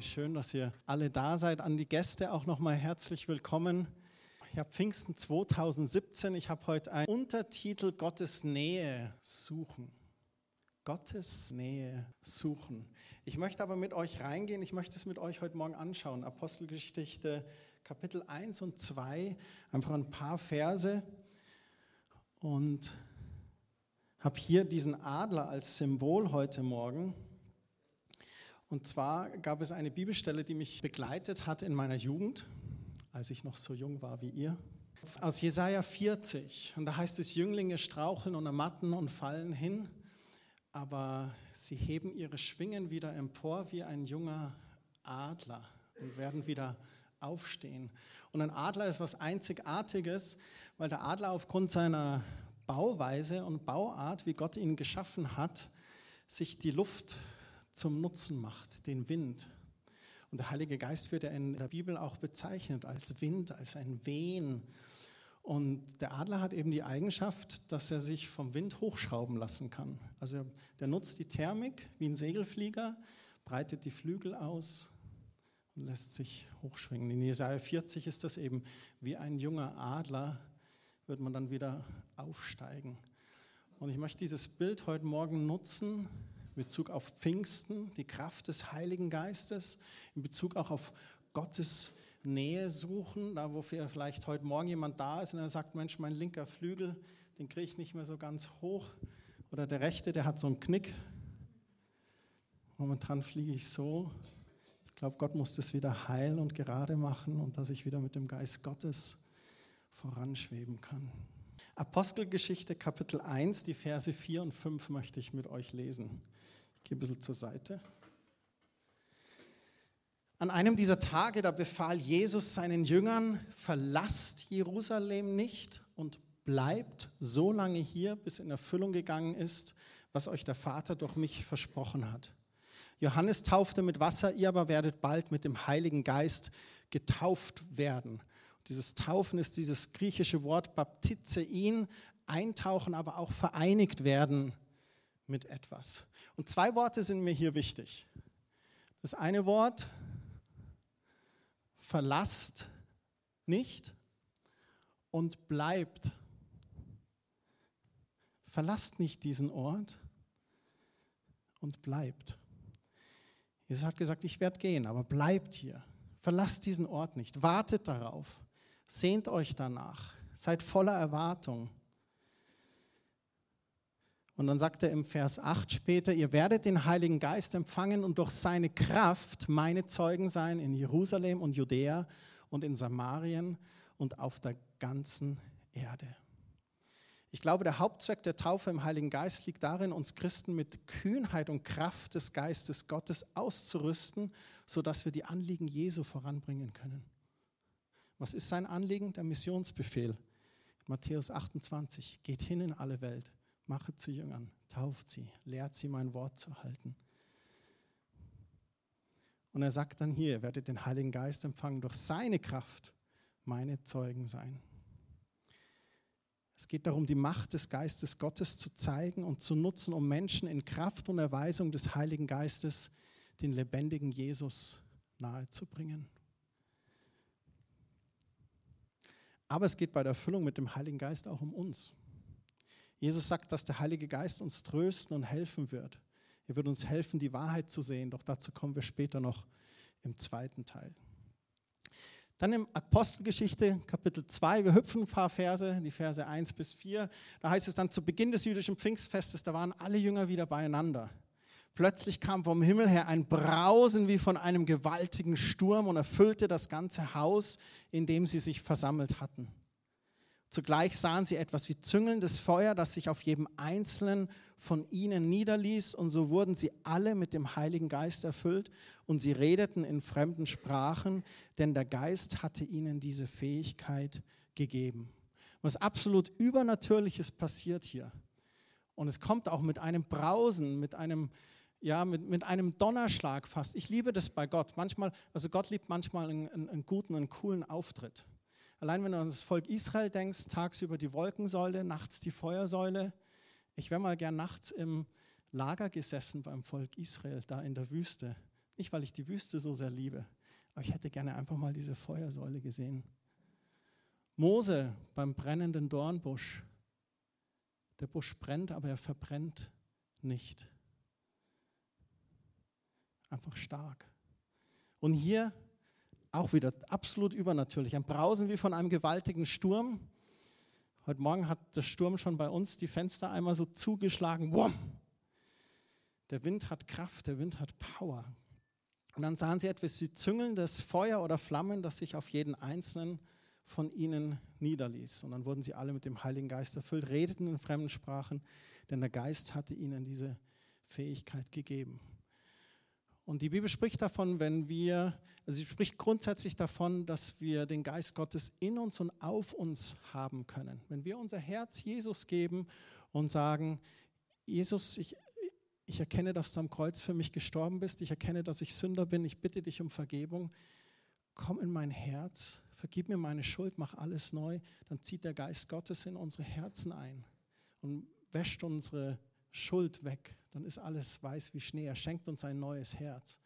Schön, dass ihr alle da seid. An die Gäste auch nochmal herzlich willkommen. Ich habe Pfingsten 2017. Ich habe heute einen Untertitel Gottes Nähe suchen. Gottes Nähe suchen. Ich möchte aber mit euch reingehen. Ich möchte es mit euch heute Morgen anschauen. Apostelgeschichte Kapitel 1 und 2. Einfach ein paar Verse. Und habe hier diesen Adler als Symbol heute Morgen. Und zwar gab es eine Bibelstelle, die mich begleitet hat in meiner Jugend, als ich noch so jung war wie ihr. Aus Jesaja 40. Und da heißt es: Jünglinge straucheln und ermatten und fallen hin, aber sie heben ihre Schwingen wieder empor wie ein junger Adler und werden wieder aufstehen. Und ein Adler ist was Einzigartiges, weil der Adler aufgrund seiner Bauweise und Bauart, wie Gott ihn geschaffen hat, sich die Luft zum Nutzen macht, den Wind. Und der Heilige Geist wird ja in der Bibel auch bezeichnet als Wind, als ein Wehen. Und der Adler hat eben die Eigenschaft, dass er sich vom Wind hochschrauben lassen kann. Also der nutzt die Thermik wie ein Segelflieger, breitet die Flügel aus und lässt sich hochschwingen. In Jesaja 40 ist das eben wie ein junger Adler, wird man dann wieder aufsteigen. Und ich möchte dieses Bild heute Morgen nutzen, in Bezug auf Pfingsten, die Kraft des Heiligen Geistes, in Bezug auch auf Gottes Nähe suchen, da wo vielleicht heute Morgen jemand da ist und er sagt, Mensch, mein linker Flügel, den kriege ich nicht mehr so ganz hoch oder der rechte, der hat so einen Knick. Momentan fliege ich so. Ich glaube, Gott muss das wieder heilen und gerade machen und dass ich wieder mit dem Geist Gottes voranschweben kann. Apostelgeschichte Kapitel 1, die Verse 4 und 5 möchte ich mit euch lesen. Gehe ein bisschen zur Seite. An einem dieser Tage, da befahl Jesus seinen Jüngern, verlasst Jerusalem nicht und bleibt so lange hier, bis in Erfüllung gegangen ist, was euch der Vater durch mich versprochen hat. Johannes taufte mit Wasser, ihr aber werdet bald mit dem Heiligen Geist getauft werden. Dieses Taufen ist dieses griechische Wort baptizein, eintauchen, aber auch vereinigt werden mit etwas. Und zwei Worte sind mir hier wichtig. Das eine Wort, verlasst nicht und bleibt. Verlasst nicht diesen Ort und bleibt. Jesus hat gesagt, ich werde gehen, aber bleibt hier. Verlasst diesen Ort nicht. Wartet darauf. Sehnt euch danach. Seid voller Erwartung. Und dann sagt er im Vers 8 später, ihr werdet den Heiligen Geist empfangen und durch seine Kraft meine Zeugen sein in Jerusalem und Judäa und in Samarien und auf der ganzen Erde. Ich glaube, der Hauptzweck der Taufe im Heiligen Geist liegt darin, uns Christen mit Kühnheit und Kraft des Geistes Gottes auszurüsten, sodass wir die Anliegen Jesu voranbringen können. Was ist sein Anliegen? Der Missionsbefehl. Matthäus 28. Geht hin in alle Welt Mache zu Jüngern, tauft sie, lehrt sie, mein Wort zu halten. Und er sagt dann hier, ihr werdet den Heiligen Geist empfangen, durch seine Kraft meine Zeugen sein. Es geht darum, die Macht des Geistes Gottes zu zeigen und zu nutzen, um Menschen in Kraft und Erweisung des Heiligen Geistes den lebendigen Jesus nahezubringen. Aber es geht bei der Erfüllung mit dem Heiligen Geist auch um uns. Jesus sagt, dass der Heilige Geist uns trösten und helfen wird. Er wird uns helfen, die Wahrheit zu sehen, doch dazu kommen wir später noch im zweiten Teil. Dann im Apostelgeschichte Kapitel 2, wir hüpfen ein paar Verse, die Verse 1 bis 4. Da heißt es dann zu Beginn des jüdischen Pfingstfestes, da waren alle Jünger wieder beieinander. Plötzlich kam vom Himmel her ein Brausen wie von einem gewaltigen Sturm und erfüllte das ganze Haus, in dem sie sich versammelt hatten. Zugleich sahen sie etwas wie züngelndes Feuer, das sich auf jedem einzelnen von ihnen niederließ, und so wurden sie alle mit dem Heiligen Geist erfüllt und sie redeten in fremden Sprachen, denn der Geist hatte ihnen diese Fähigkeit gegeben. Was absolut Übernatürliches passiert hier. Und es kommt auch mit einem Brausen, mit einem, ja, mit, mit einem Donnerschlag fast. Ich liebe das bei Gott. Manchmal, also Gott liebt manchmal einen, einen guten, einen coolen Auftritt. Allein wenn du an das Volk Israel denkst, tagsüber die Wolkensäule, nachts die Feuersäule. Ich wäre mal gern nachts im Lager gesessen beim Volk Israel, da in der Wüste. Nicht, weil ich die Wüste so sehr liebe, aber ich hätte gerne einfach mal diese Feuersäule gesehen. Mose beim brennenden Dornbusch. Der Busch brennt, aber er verbrennt nicht. Einfach stark. Und hier auch wieder absolut übernatürlich. Ein Brausen wie von einem gewaltigen Sturm. Heute Morgen hat der Sturm schon bei uns die Fenster einmal so zugeschlagen. Wumm! Der Wind hat Kraft, der Wind hat Power. Und dann sahen sie etwas wie züngelndes Feuer oder Flammen, das sich auf jeden einzelnen von ihnen niederließ. Und dann wurden sie alle mit dem Heiligen Geist erfüllt, redeten in fremden Sprachen, denn der Geist hatte ihnen diese Fähigkeit gegeben. Und die Bibel spricht davon, wenn wir, also sie spricht grundsätzlich davon, dass wir den Geist Gottes in uns und auf uns haben können. Wenn wir unser Herz Jesus geben und sagen, Jesus, ich, ich erkenne, dass du am Kreuz für mich gestorben bist, ich erkenne, dass ich Sünder bin, ich bitte dich um Vergebung, komm in mein Herz, vergib mir meine Schuld, mach alles neu, dann zieht der Geist Gottes in unsere Herzen ein und wäscht unsere Schuld weg dann ist alles weiß wie Schnee. Er schenkt uns ein neues Herz.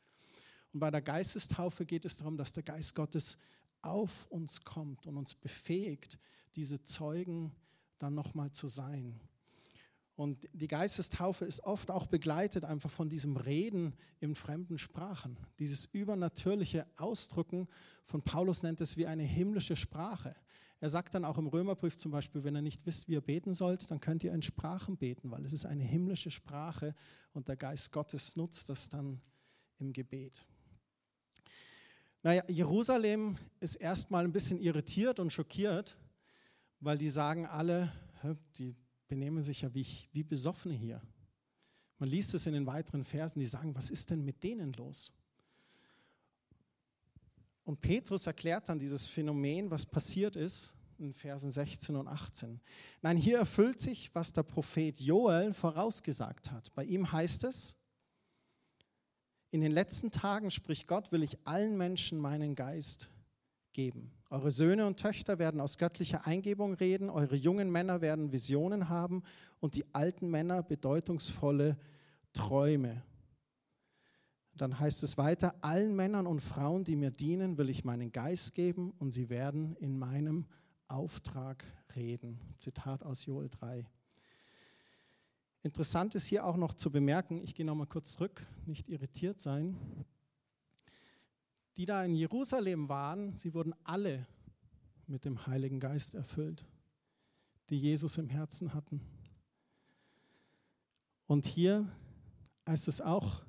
Und bei der Geistestaufe geht es darum, dass der Geist Gottes auf uns kommt und uns befähigt, diese Zeugen dann nochmal zu sein. Und die Geistestaufe ist oft auch begleitet einfach von diesem Reden in fremden Sprachen. Dieses übernatürliche Ausdrücken von Paulus nennt es wie eine himmlische Sprache. Er sagt dann auch im Römerbrief zum Beispiel, wenn ihr nicht wisst, wie ihr beten sollt, dann könnt ihr in Sprachen beten, weil es ist eine himmlische Sprache und der Geist Gottes nutzt das dann im Gebet. Naja, Jerusalem ist erstmal ein bisschen irritiert und schockiert, weil die sagen alle, die benehmen sich ja wie, wie Besoffene hier. Man liest es in den weiteren Versen, die sagen, was ist denn mit denen los? Und Petrus erklärt dann dieses Phänomen, was passiert ist, in Versen 16 und 18. Nein, hier erfüllt sich, was der Prophet Joel vorausgesagt hat. Bei ihm heißt es, in den letzten Tagen, spricht Gott, will ich allen Menschen meinen Geist geben. Eure Söhne und Töchter werden aus göttlicher Eingebung reden, eure jungen Männer werden Visionen haben und die alten Männer bedeutungsvolle Träume. Dann heißt es weiter, allen Männern und Frauen, die mir dienen, will ich meinen Geist geben und sie werden in meinem Auftrag reden. Zitat aus Joel 3. Interessant ist hier auch noch zu bemerken, ich gehe nochmal kurz zurück, nicht irritiert sein. Die da in Jerusalem waren, sie wurden alle mit dem Heiligen Geist erfüllt, die Jesus im Herzen hatten. Und hier heißt es auch,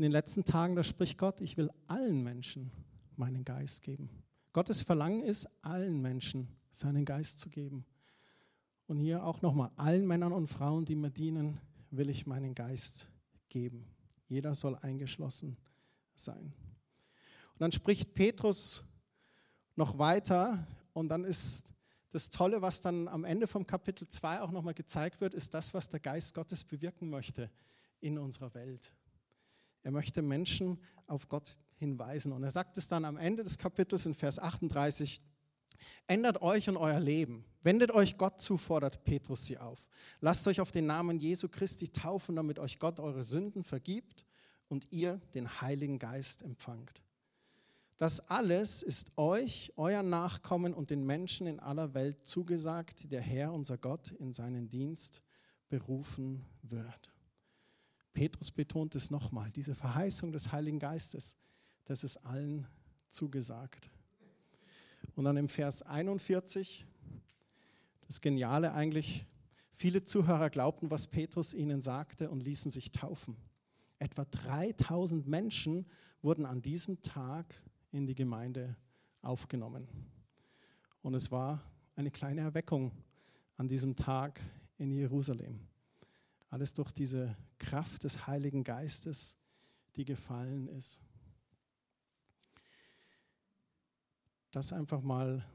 in den letzten Tagen, da spricht Gott, ich will allen Menschen meinen Geist geben. Gottes Verlangen ist, allen Menschen seinen Geist zu geben. Und hier auch nochmal, allen Männern und Frauen, die mir dienen, will ich meinen Geist geben. Jeder soll eingeschlossen sein. Und dann spricht Petrus noch weiter und dann ist das Tolle, was dann am Ende vom Kapitel 2 auch nochmal gezeigt wird, ist das, was der Geist Gottes bewirken möchte in unserer Welt. Er möchte Menschen auf Gott hinweisen. Und er sagt es dann am Ende des Kapitels in Vers 38, ändert euch und euer Leben. Wendet euch Gott zu, fordert Petrus sie auf. Lasst euch auf den Namen Jesu Christi taufen, damit euch Gott eure Sünden vergibt und ihr den Heiligen Geist empfangt. Das alles ist euch, euren Nachkommen und den Menschen in aller Welt zugesagt, die der Herr, unser Gott, in seinen Dienst berufen wird. Petrus betont es nochmal, diese Verheißung des Heiligen Geistes, das ist allen zugesagt. Und dann im Vers 41, das Geniale eigentlich, viele Zuhörer glaubten, was Petrus ihnen sagte und ließen sich taufen. Etwa 3000 Menschen wurden an diesem Tag in die Gemeinde aufgenommen. Und es war eine kleine Erweckung an diesem Tag in Jerusalem. Alles durch diese Kraft des Heiligen Geistes, die gefallen ist. Das einfach mal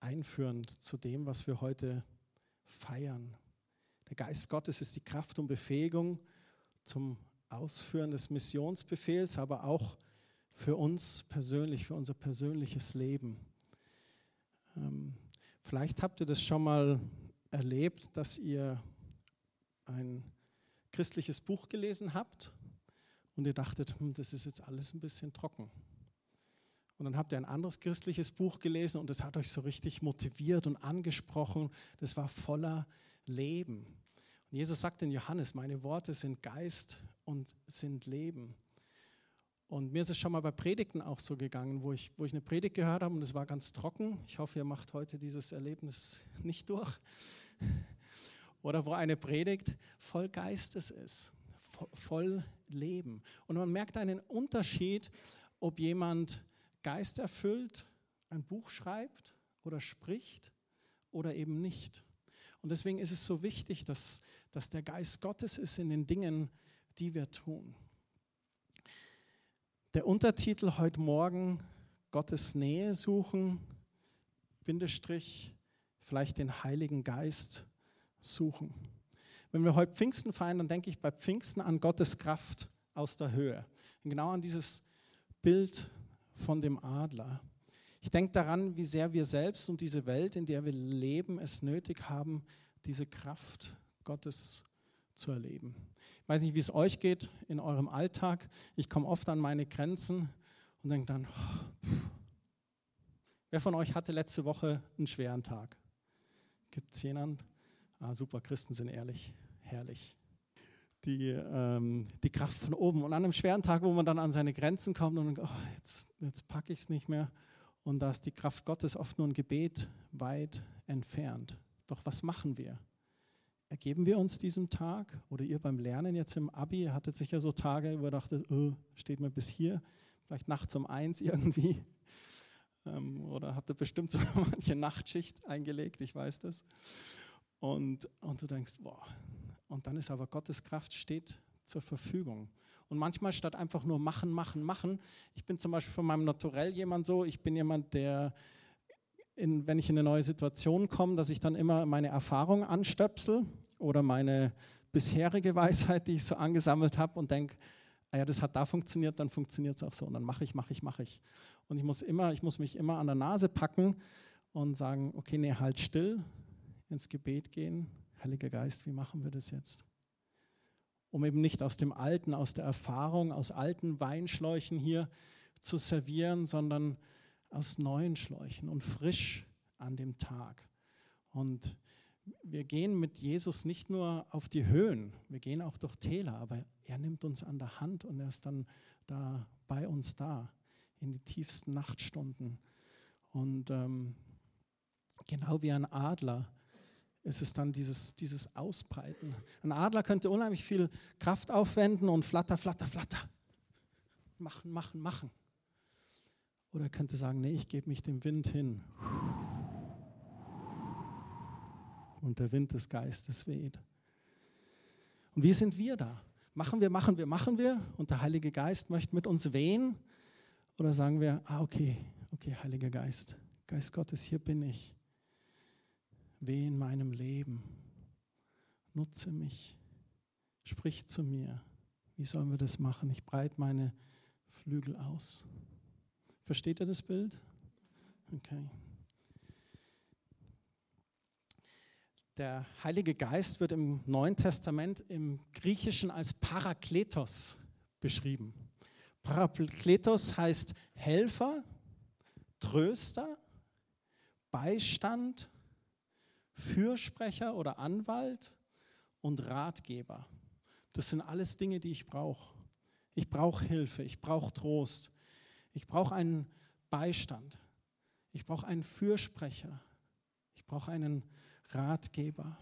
einführend zu dem, was wir heute feiern. Der Geist Gottes ist die Kraft und Befähigung zum Ausführen des Missionsbefehls, aber auch für uns persönlich, für unser persönliches Leben. Ähm, vielleicht habt ihr das schon mal erlebt, dass ihr ein christliches Buch gelesen habt und ihr dachtet, hm, das ist jetzt alles ein bisschen trocken. Und dann habt ihr ein anderes christliches Buch gelesen und das hat euch so richtig motiviert und angesprochen. Das war voller Leben. Und Jesus sagt in Johannes, meine Worte sind Geist und sind Leben. Und mir ist es schon mal bei Predigten auch so gegangen, wo ich, wo ich eine Predigt gehört habe und es war ganz trocken. Ich hoffe, ihr macht heute dieses Erlebnis nicht durch. Oder wo eine Predigt voll Geistes ist, voll Leben. Und man merkt einen Unterschied, ob jemand geisterfüllt ein Buch schreibt oder spricht oder eben nicht. Und deswegen ist es so wichtig, dass, dass der Geist Gottes ist in den Dingen, die wir tun. Der Untertitel heute Morgen, Gottes Nähe suchen, Bindestrich, vielleicht den Heiligen Geist suchen. Wenn wir heute Pfingsten feiern, dann denke ich bei Pfingsten an Gottes Kraft aus der Höhe. Und genau an dieses Bild von dem Adler. Ich denke daran, wie sehr wir selbst und diese Welt, in der wir leben, es nötig haben, diese Kraft Gottes zu erleben. Ich weiß nicht, wie es euch geht in eurem Alltag. Ich komme oft an meine Grenzen und denke dann, oh, wer von euch hatte letzte Woche einen schweren Tag? Gibt es jemanden? Ah, super, Christen sind ehrlich, herrlich. Die, ähm, die Kraft von oben. Und an einem schweren Tag, wo man dann an seine Grenzen kommt und denkt, oh, jetzt, jetzt packe ich es nicht mehr. Und da ist die Kraft Gottes oft nur ein Gebet weit entfernt. Doch was machen wir? Ergeben wir uns diesem Tag? Oder ihr beim Lernen jetzt im Abi hattet sicher so Tage, wo ihr dachtet, oh, steht mir bis hier, vielleicht nachts um eins irgendwie. Ähm, oder habt ihr bestimmt so manche Nachtschicht eingelegt, ich weiß das. Und, und du denkst, boah, und dann ist aber Gottes Kraft steht zur Verfügung. Und manchmal statt einfach nur machen, machen, machen, ich bin zum Beispiel von meinem Naturell jemand so, ich bin jemand, der, in, wenn ich in eine neue Situation komme, dass ich dann immer meine Erfahrung anstöpsel oder meine bisherige Weisheit, die ich so angesammelt habe und denke, ah ja, das hat da funktioniert, dann funktioniert es auch so. Und dann mache ich, mache ich, mache ich. Und ich muss immer, ich muss mich immer an der Nase packen und sagen, okay, nee, halt still, ins Gebet gehen. Heiliger Geist, wie machen wir das jetzt? Um eben nicht aus dem Alten, aus der Erfahrung, aus alten Weinschläuchen hier zu servieren, sondern aus neuen Schläuchen und frisch an dem Tag. Und wir gehen mit Jesus nicht nur auf die Höhen, wir gehen auch durch Täler, aber er nimmt uns an der Hand und er ist dann da bei uns da in die tiefsten Nachtstunden. Und ähm, genau wie ein Adler ist es dann dieses, dieses Ausbreiten. Ein Adler könnte unheimlich viel Kraft aufwenden und flatter, flatter, flatter. Machen, machen, machen. Oder er könnte sagen, nee, ich gebe mich dem Wind hin. Und der Wind des Geistes weht. Und wie sind wir da? Machen wir, machen wir, machen wir und der Heilige Geist möchte mit uns wehen? Oder sagen wir, ah, okay, okay, Heiliger Geist, Geist Gottes, hier bin ich weh in meinem Leben. Nutze mich. Sprich zu mir. Wie sollen wir das machen? Ich breite meine Flügel aus. Versteht ihr das Bild? Okay. Der Heilige Geist wird im Neuen Testament im Griechischen als Parakletos beschrieben. Parakletos heißt Helfer, Tröster, Beistand, Fürsprecher oder Anwalt und Ratgeber. Das sind alles Dinge, die ich brauche. Ich brauche Hilfe, ich brauche Trost, ich brauche einen Beistand, ich brauche einen Fürsprecher, ich brauche einen Ratgeber.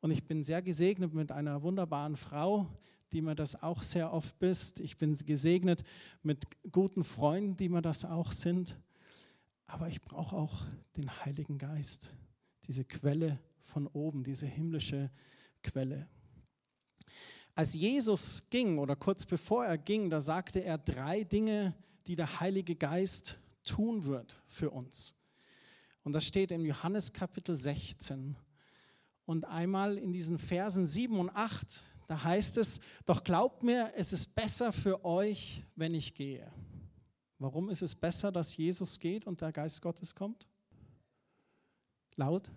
Und ich bin sehr gesegnet mit einer wunderbaren Frau, die mir das auch sehr oft bist. Ich bin gesegnet mit guten Freunden, die mir das auch sind. Aber ich brauche auch den Heiligen Geist diese Quelle von oben, diese himmlische Quelle. Als Jesus ging oder kurz bevor er ging, da sagte er drei Dinge, die der Heilige Geist tun wird für uns. Und das steht im Johannes Kapitel 16. Und einmal in diesen Versen 7 und 8, da heißt es, doch glaubt mir, es ist besser für euch, wenn ich gehe. Warum ist es besser, dass Jesus geht und der Geist Gottes kommt? Laut?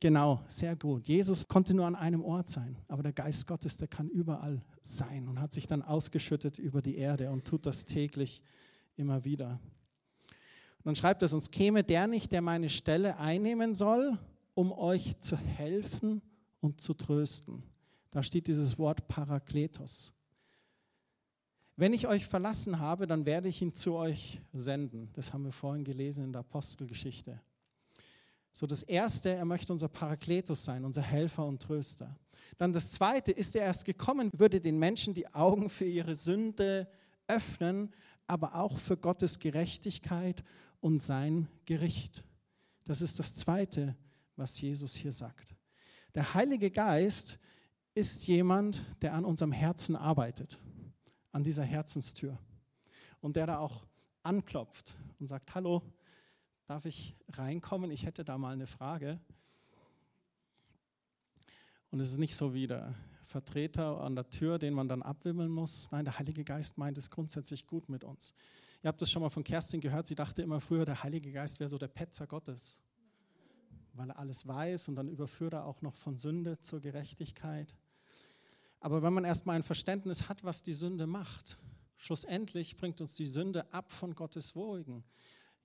Genau, sehr gut. Jesus konnte nur an einem Ort sein, aber der Geist Gottes, der kann überall sein und hat sich dann ausgeschüttet über die Erde und tut das täglich immer wieder. Und dann schreibt er, sonst käme der nicht, der meine Stelle einnehmen soll, um euch zu helfen und zu trösten. Da steht dieses Wort Parakletos. Wenn ich euch verlassen habe, dann werde ich ihn zu euch senden. Das haben wir vorhin gelesen in der Apostelgeschichte. So das Erste, er möchte unser Parakletos sein, unser Helfer und Tröster. Dann das Zweite, ist er erst gekommen, würde den Menschen die Augen für ihre Sünde öffnen, aber auch für Gottes Gerechtigkeit und sein Gericht. Das ist das Zweite, was Jesus hier sagt. Der Heilige Geist ist jemand, der an unserem Herzen arbeitet, an dieser Herzenstür und der da auch anklopft und sagt, hallo, darf ich reinkommen? Ich hätte da mal eine Frage. Und es ist nicht so wie der Vertreter an der Tür, den man dann abwimmeln muss. Nein, der Heilige Geist meint es grundsätzlich gut mit uns. Ihr habt das schon mal von Kerstin gehört, sie dachte immer früher, der Heilige Geist wäre so der Petzer Gottes, weil er alles weiß und dann überführt er auch noch von Sünde zur Gerechtigkeit. Aber wenn man erstmal ein Verständnis hat, was die Sünde macht, schlussendlich bringt uns die Sünde ab von Gottes Wogen.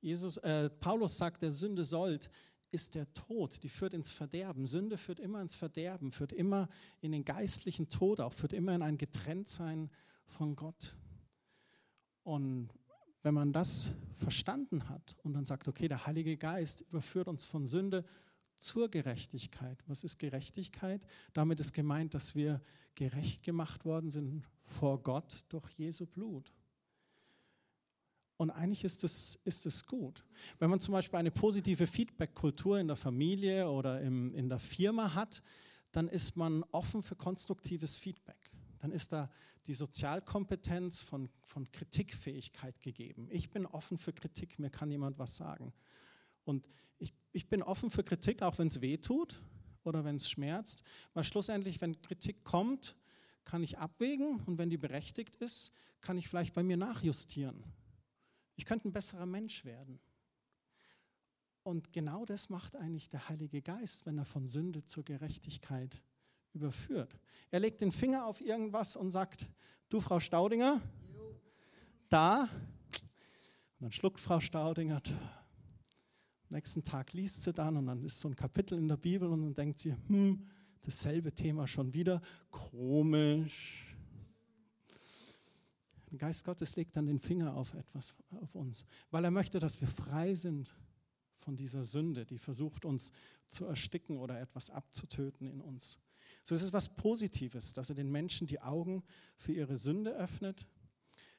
Jesus, äh, Paulus sagt, der Sünde sollt ist der Tod, die führt ins Verderben. Sünde führt immer ins Verderben, führt immer in den geistlichen Tod, auch führt immer in ein Getrenntsein von Gott. Und wenn man das verstanden hat und dann sagt, okay, der Heilige Geist überführt uns von Sünde zur Gerechtigkeit. Was ist Gerechtigkeit? Damit ist gemeint, dass wir gerecht gemacht worden sind vor Gott durch Jesu Blut. Und eigentlich ist es, ist es gut. Wenn man zum Beispiel eine positive Feedback-Kultur in der Familie oder im, in der Firma hat, dann ist man offen für konstruktives Feedback. Dann ist da die Sozialkompetenz von, von Kritikfähigkeit gegeben. Ich bin offen für Kritik, mir kann jemand was sagen. Und ich, ich bin offen für Kritik, auch wenn es weh tut oder wenn es schmerzt, weil schlussendlich, wenn Kritik kommt, kann ich abwägen und wenn die berechtigt ist, kann ich vielleicht bei mir nachjustieren. Ich könnte ein besserer Mensch werden. Und genau das macht eigentlich der Heilige Geist, wenn er von Sünde zur Gerechtigkeit überführt. Er legt den Finger auf irgendwas und sagt, du Frau Staudinger, da. Und dann schluckt Frau Staudinger. Nächsten Tag liest sie dann und dann ist so ein Kapitel in der Bibel und dann denkt sie, hm, dasselbe Thema schon wieder, komisch. Der Geist Gottes legt dann den Finger auf etwas, auf uns, weil er möchte, dass wir frei sind von dieser Sünde, die versucht uns zu ersticken oder etwas abzutöten in uns. So es ist was Positives, dass er den Menschen die Augen für ihre Sünde öffnet,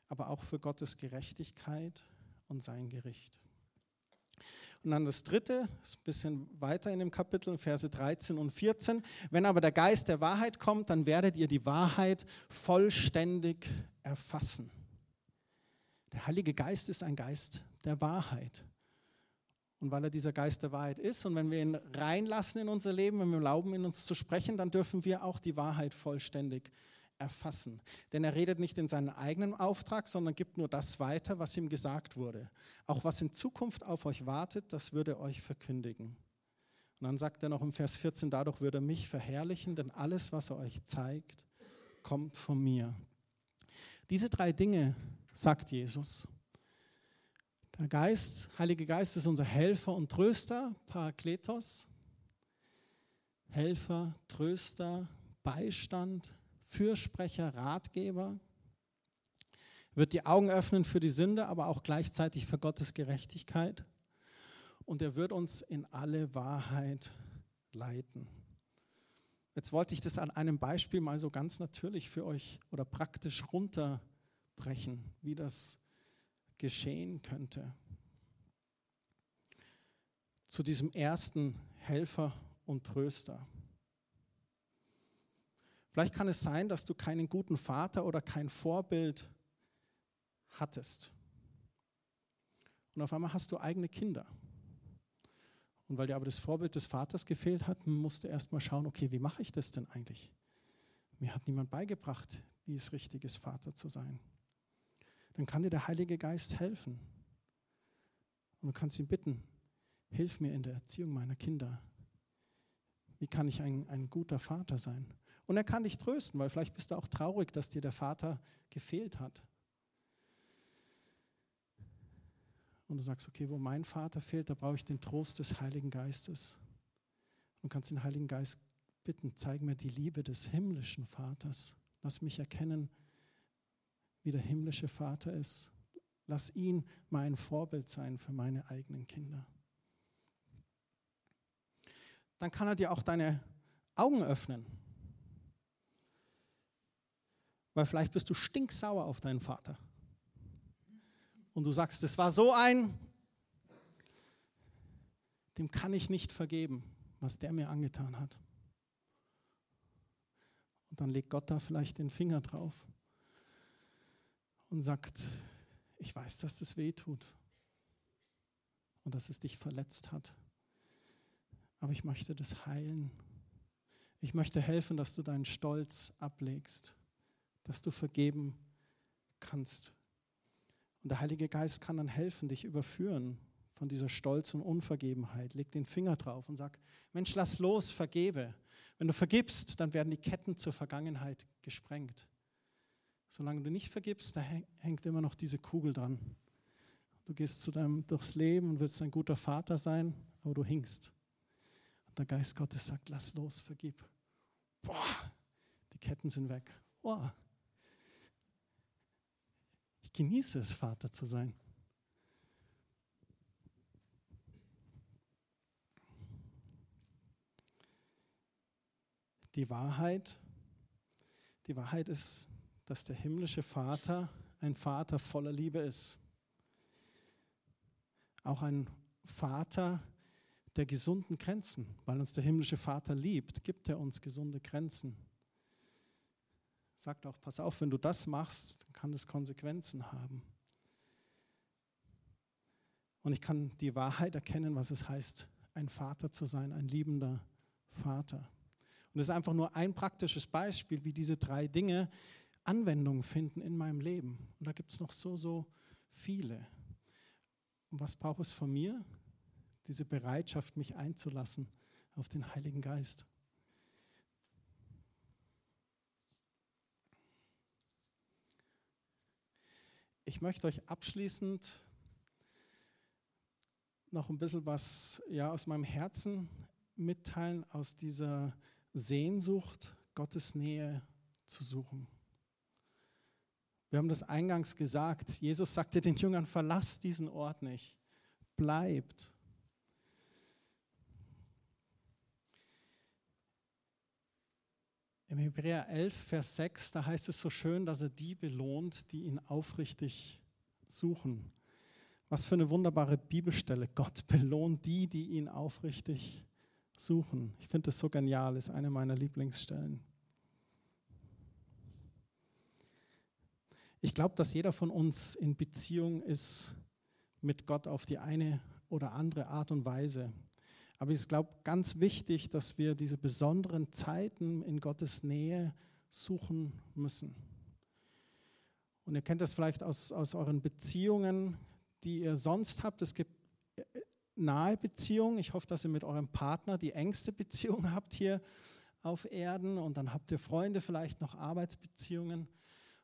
aber auch für Gottes Gerechtigkeit und sein Gericht. Und dann das dritte, ist ein bisschen weiter in dem Kapitel, Verse 13 und 14. Wenn aber der Geist der Wahrheit kommt, dann werdet ihr die Wahrheit vollständig erfassen. Der Heilige Geist ist ein Geist der Wahrheit. Und weil er dieser Geist der Wahrheit ist und wenn wir ihn reinlassen in unser Leben, wenn wir erlauben, in uns zu sprechen, dann dürfen wir auch die Wahrheit vollständig erfassen. Denn er redet nicht in seinen eigenen Auftrag, sondern gibt nur das weiter, was ihm gesagt wurde. Auch was in Zukunft auf euch wartet, das würde er euch verkündigen. Und dann sagt er noch im Vers 14, dadurch würde er mich verherrlichen, denn alles, was er euch zeigt, kommt von mir. Diese drei Dinge sagt Jesus. Der Geist, Heilige Geist ist unser Helfer und Tröster, Parakletos. Helfer, Tröster, Beistand, Fürsprecher, Ratgeber. Wird die Augen öffnen für die Sünde, aber auch gleichzeitig für Gottes Gerechtigkeit. Und er wird uns in alle Wahrheit leiten. Jetzt wollte ich das an einem Beispiel mal so ganz natürlich für euch oder praktisch runterbrechen, wie das geschehen könnte. Zu diesem ersten Helfer und Tröster. Vielleicht kann es sein, dass du keinen guten Vater oder kein Vorbild hattest. Und auf einmal hast du eigene Kinder. Und weil dir aber das Vorbild des Vaters gefehlt hat, musst du erst mal schauen, okay, wie mache ich das denn eigentlich? Mir hat niemand beigebracht, wie es richtig ist, Vater zu sein dann kann dir der Heilige Geist helfen. Und du kannst ihn bitten, hilf mir in der Erziehung meiner Kinder. Wie kann ich ein, ein guter Vater sein? Und er kann dich trösten, weil vielleicht bist du auch traurig, dass dir der Vater gefehlt hat. Und du sagst, okay, wo mein Vater fehlt, da brauche ich den Trost des Heiligen Geistes. Und kannst den Heiligen Geist bitten, zeig mir die Liebe des himmlischen Vaters. Lass mich erkennen, wie der himmlische Vater ist. Lass ihn mein Vorbild sein für meine eigenen Kinder. Dann kann er dir auch deine Augen öffnen. Weil vielleicht bist du stinksauer auf deinen Vater. Und du sagst, es war so ein, dem kann ich nicht vergeben, was der mir angetan hat. Und dann legt Gott da vielleicht den Finger drauf und sagt, ich weiß, dass das weh tut und dass es dich verletzt hat. Aber ich möchte das heilen. Ich möchte helfen, dass du deinen Stolz ablegst, dass du vergeben kannst. Und der Heilige Geist kann dann helfen, dich überführen von dieser Stolz und Unvergebenheit. Leg den Finger drauf und sag, Mensch, lass los, vergebe. Wenn du vergibst, dann werden die Ketten zur Vergangenheit gesprengt. Solange du nicht vergibst, da hängt immer noch diese Kugel dran. Du gehst zu deinem, durchs Leben und willst ein guter Vater sein, aber du hinkst. Und der Geist Gottes sagt, lass los, vergib. Boah, die Ketten sind weg. Boah. Genieße es, Vater zu sein. Die Wahrheit, die Wahrheit ist, dass der himmlische Vater ein Vater voller Liebe ist. Auch ein Vater der gesunden Grenzen. Weil uns der himmlische Vater liebt, gibt er uns gesunde Grenzen. Sagt auch, pass auf, wenn du das machst, dann kann das Konsequenzen haben. Und ich kann die Wahrheit erkennen, was es heißt, ein Vater zu sein, ein liebender Vater. Und das ist einfach nur ein praktisches Beispiel, wie diese drei Dinge Anwendung finden in meinem Leben. Und da gibt es noch so, so viele. Und was braucht es von mir? Diese Bereitschaft, mich einzulassen auf den Heiligen Geist. Ich möchte euch abschließend noch ein bisschen was ja, aus meinem Herzen mitteilen, aus dieser Sehnsucht, Gottes Nähe zu suchen. Wir haben das eingangs gesagt. Jesus sagte den Jüngern, verlasst diesen Ort nicht. Bleibt. Im Hebräer 11, Vers 6, da heißt es so schön, dass er die belohnt, die ihn aufrichtig suchen. Was für eine wunderbare Bibelstelle. Gott belohnt die, die ihn aufrichtig suchen. Ich finde das so genial, ist eine meiner Lieblingsstellen. Ich glaube, dass jeder von uns in Beziehung ist mit Gott auf die eine oder andere Art und Weise. Aber ich glaube, ganz wichtig, dass wir diese besonderen Zeiten in Gottes Nähe suchen müssen. Und ihr kennt das vielleicht aus, aus euren Beziehungen, die ihr sonst habt. Es gibt äh, nahe Beziehungen. Ich hoffe, dass ihr mit eurem Partner die engste Beziehung habt hier auf Erden. Und dann habt ihr Freunde, vielleicht noch Arbeitsbeziehungen.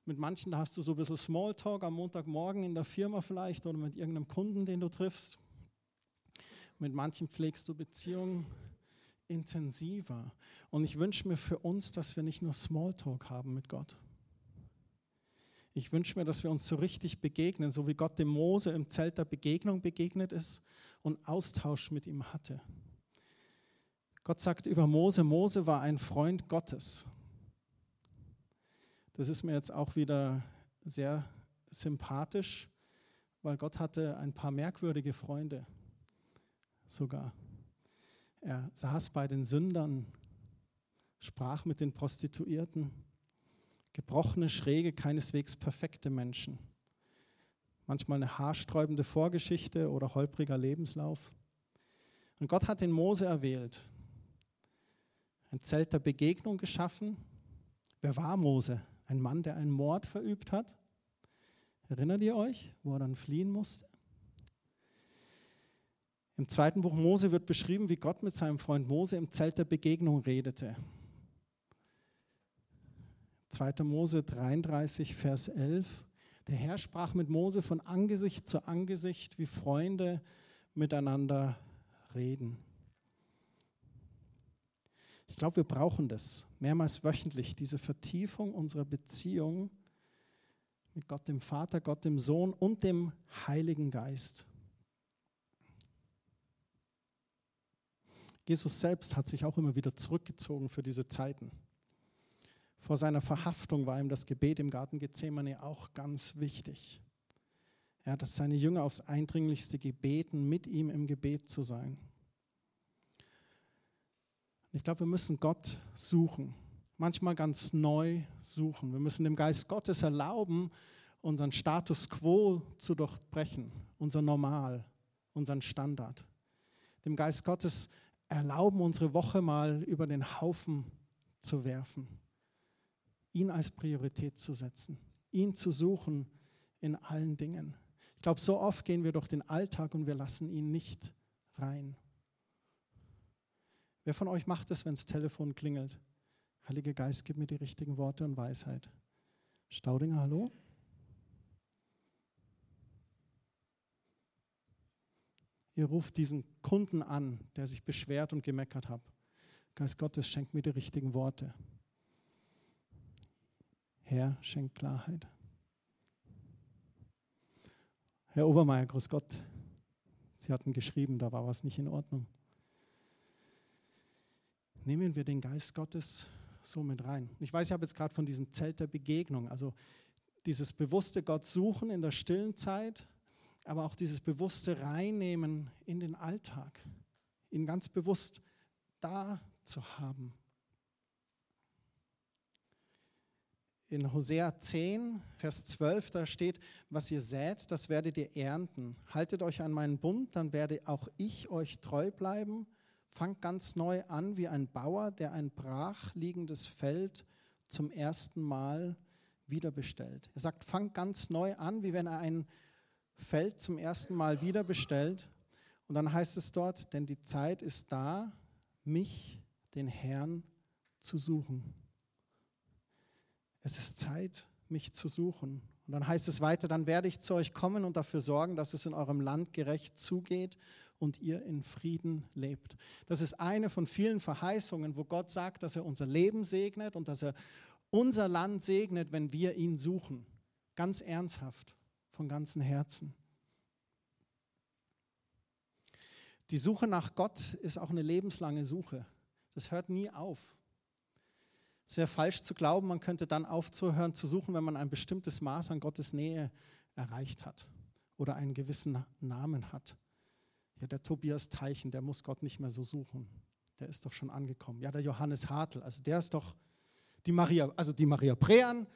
Mit manchen da hast du so ein bisschen Smalltalk am Montagmorgen in der Firma vielleicht oder mit irgendeinem Kunden, den du triffst. Mit manchen pflegst du Beziehungen intensiver. Und ich wünsche mir für uns, dass wir nicht nur Smalltalk haben mit Gott. Ich wünsche mir, dass wir uns so richtig begegnen, so wie Gott dem Mose im Zelt der Begegnung begegnet ist und Austausch mit ihm hatte. Gott sagt über Mose, Mose war ein Freund Gottes. Das ist mir jetzt auch wieder sehr sympathisch, weil Gott hatte ein paar merkwürdige Freunde sogar. Er saß bei den Sündern, sprach mit den Prostituierten, gebrochene, schräge, keineswegs perfekte Menschen. Manchmal eine haarsträubende Vorgeschichte oder holpriger Lebenslauf. Und Gott hat den Mose erwählt, ein Zelt der Begegnung geschaffen. Wer war Mose? Ein Mann, der einen Mord verübt hat. Erinnert ihr euch, wo er dann fliehen musste? Im zweiten Buch Mose wird beschrieben, wie Gott mit seinem Freund Mose im Zelt der Begegnung redete. 2. Mose 33, Vers 11. Der Herr sprach mit Mose von Angesicht zu Angesicht, wie Freunde miteinander reden. Ich glaube, wir brauchen das mehrmals wöchentlich, diese Vertiefung unserer Beziehung mit Gott dem Vater, Gott dem Sohn und dem Heiligen Geist. Jesus selbst hat sich auch immer wieder zurückgezogen für diese Zeiten. Vor seiner Verhaftung war ihm das Gebet im Garten Gethsemane auch ganz wichtig. Er hat seine Jünger aufs Eindringlichste gebeten, mit ihm im Gebet zu sein. Ich glaube, wir müssen Gott suchen, manchmal ganz neu suchen. Wir müssen dem Geist Gottes erlauben, unseren Status quo zu durchbrechen, unser Normal, unseren Standard. Dem Geist Gottes erlauben, unsere Woche mal über den Haufen zu werfen, ihn als Priorität zu setzen, ihn zu suchen in allen Dingen. Ich glaube, so oft gehen wir durch den Alltag und wir lassen ihn nicht rein. Wer von euch macht es, wenn das Telefon klingelt? Heiliger Geist, gib mir die richtigen Worte und Weisheit. Staudinger, hallo? Ihr ruft diesen Kunden an, der sich beschwert und gemeckert hat. Geist Gottes, schenkt mir die richtigen Worte. Herr, schenkt Klarheit. Herr Obermeier, grüß Gott. Sie hatten geschrieben, da war was nicht in Ordnung. Nehmen wir den Geist Gottes so mit rein. Ich weiß, ich habe jetzt gerade von diesem Zelt der Begegnung, also dieses bewusste Gott suchen in der stillen Zeit, aber auch dieses bewusste Reinnehmen in den Alltag, ihn ganz bewusst da zu haben. In Hosea 10, Vers 12, da steht, was ihr sät, das werdet ihr ernten. Haltet euch an meinen Bund, dann werde auch ich euch treu bleiben. Fangt ganz neu an wie ein Bauer, der ein brachliegendes Feld zum ersten Mal wiederbestellt. Er sagt, fangt ganz neu an, wie wenn er ein Feld zum ersten Mal wieder bestellt. Und dann heißt es dort, denn die Zeit ist da, mich, den Herrn, zu suchen. Es ist Zeit, mich zu suchen. Und dann heißt es weiter, dann werde ich zu euch kommen und dafür sorgen, dass es in eurem Land gerecht zugeht und ihr in Frieden lebt. Das ist eine von vielen Verheißungen, wo Gott sagt, dass er unser Leben segnet und dass er unser Land segnet, wenn wir ihn suchen. Ganz ernsthaft von ganzem Herzen. Die Suche nach Gott ist auch eine lebenslange Suche. Das hört nie auf. Es wäre falsch zu glauben, man könnte dann aufzuhören zu suchen, wenn man ein bestimmtes Maß an Gottes Nähe erreicht hat oder einen gewissen Namen hat. Ja, der Tobias Teichen, der muss Gott nicht mehr so suchen. Der ist doch schon angekommen. Ja, der Johannes Hartl, also der ist doch die Maria, also die Maria Prean,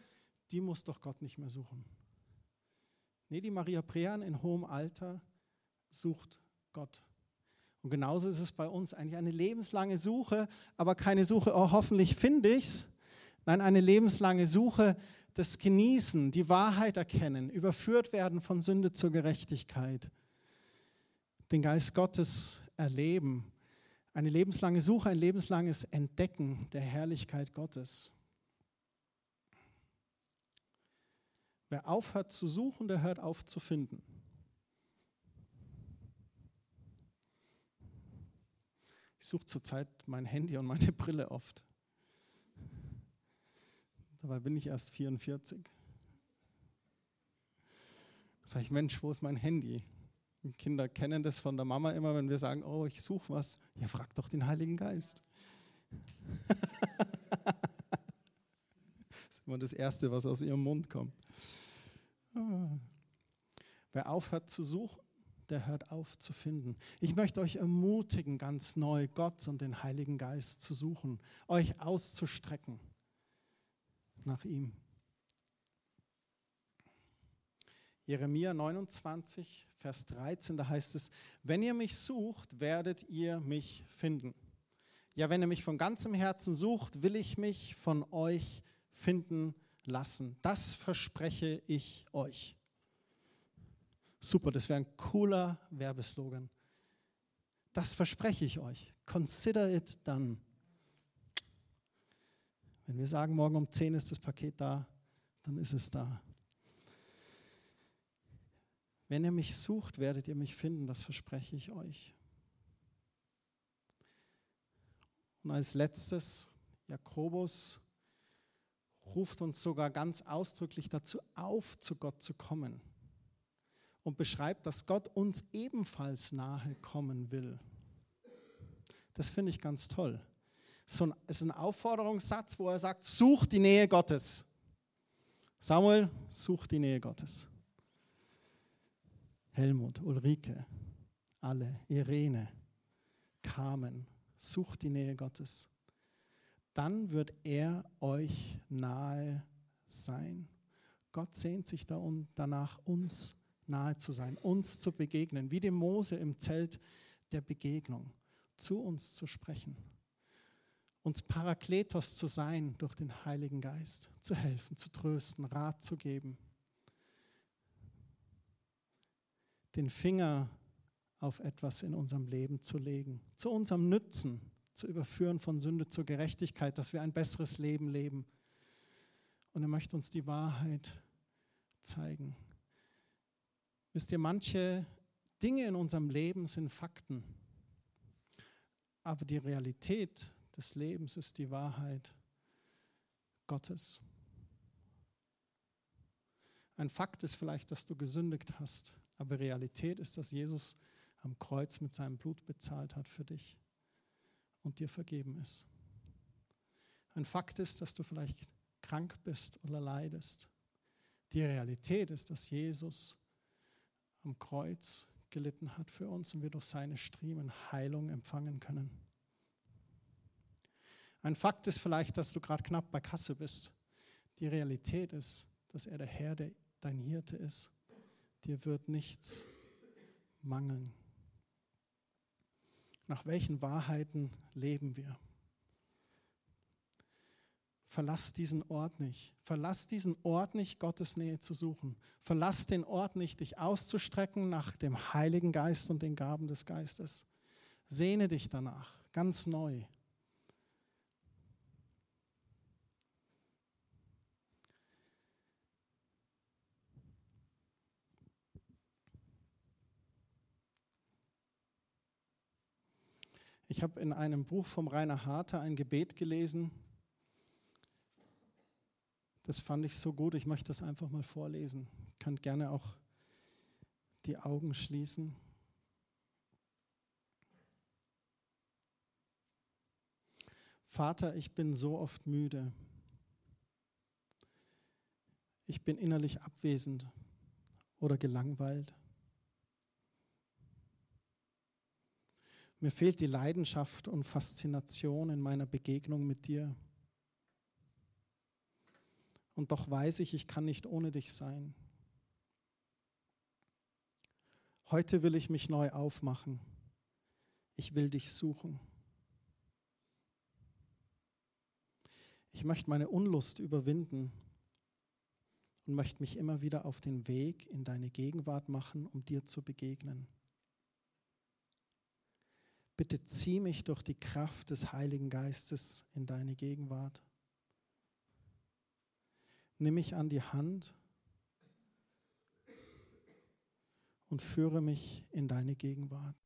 die muss doch Gott nicht mehr suchen. Nee, die Maria Prean in hohem Alter sucht Gott. Und genauso ist es bei uns eigentlich eine lebenslange Suche, aber keine Suche, oh, hoffentlich finde ich's. Nein, eine lebenslange Suche des Genießen, die Wahrheit erkennen, überführt werden von Sünde zur Gerechtigkeit, den Geist Gottes erleben. Eine lebenslange Suche, ein lebenslanges Entdecken der Herrlichkeit Gottes. Wer aufhört zu suchen, der hört auf zu finden. Ich suche zurzeit mein Handy und meine Brille oft. Dabei bin ich erst 44. Da sage ich, Mensch, wo ist mein Handy? Die Kinder kennen das von der Mama immer, wenn wir sagen, oh, ich suche was. Ja, frag doch den Heiligen Geist. immer das Erste, was aus ihrem Mund kommt. Wer aufhört zu suchen, der hört auf zu finden. Ich möchte euch ermutigen, ganz neu Gott und den Heiligen Geist zu suchen, euch auszustrecken nach ihm. Jeremia 29, Vers 13, da heißt es, wenn ihr mich sucht, werdet ihr mich finden. Ja, wenn ihr mich von ganzem Herzen sucht, will ich mich von euch finden lassen. Das verspreche ich euch. Super, das wäre ein cooler Werbeslogan. Das verspreche ich euch. Consider it done. Wenn wir sagen, morgen um 10 ist das Paket da, dann ist es da. Wenn ihr mich sucht, werdet ihr mich finden, das verspreche ich euch. Und als letztes, Jakobus ruft uns sogar ganz ausdrücklich dazu auf, zu Gott zu kommen und beschreibt, dass Gott uns ebenfalls nahe kommen will. Das finde ich ganz toll. es ist ein Aufforderungssatz, wo er sagt, such die Nähe Gottes. Samuel, such die Nähe Gottes. Helmut, Ulrike, alle, Irene, Carmen, sucht die Nähe Gottes. Dann wird er euch nahe sein. Gott sehnt sich danach, uns nahe zu sein, uns zu begegnen, wie dem Mose im Zelt der Begegnung, zu uns zu sprechen, uns Parakletos zu sein durch den Heiligen Geist, zu helfen, zu trösten, Rat zu geben, den Finger auf etwas in unserem Leben zu legen, zu unserem Nützen, zu überführen von Sünde zur Gerechtigkeit, dass wir ein besseres Leben leben. Und er möchte uns die Wahrheit zeigen. Wisst ihr, manche Dinge in unserem Leben sind Fakten, aber die Realität des Lebens ist die Wahrheit Gottes. Ein Fakt ist vielleicht, dass du gesündigt hast, aber Realität ist, dass Jesus am Kreuz mit seinem Blut bezahlt hat für dich und dir vergeben ist. Ein Fakt ist, dass du vielleicht krank bist oder leidest. Die Realität ist, dass Jesus am Kreuz gelitten hat für uns und wir durch seine Striemen Heilung empfangen können. Ein Fakt ist vielleicht, dass du gerade knapp bei Kasse bist. Die Realität ist, dass er der Herr, der dein Hirte ist dir wird nichts mangeln. Nach welchen Wahrheiten leben wir? Verlass diesen Ort nicht. Verlass diesen Ort nicht, Gottes Nähe zu suchen. Verlass den Ort nicht, dich auszustrecken nach dem Heiligen Geist und den Gaben des Geistes. Sehne dich danach, ganz neu. Ich habe in einem Buch vom Rainer Harter ein Gebet gelesen. Das fand ich so gut, ich möchte das einfach mal vorlesen. Ihr könnt gerne auch die Augen schließen. Vater, ich bin so oft müde. Ich bin innerlich abwesend oder gelangweilt. Mir fehlt die Leidenschaft und Faszination in meiner Begegnung mit dir. Und doch weiß ich, ich kann nicht ohne dich sein. Heute will ich mich neu aufmachen. Ich will dich suchen. Ich möchte meine Unlust überwinden und möchte mich immer wieder auf den Weg in deine Gegenwart machen, um dir zu begegnen. Bitte zieh mich durch die Kraft des Heiligen Geistes in deine Gegenwart. Nimm mich an die Hand und führe mich in deine Gegenwart.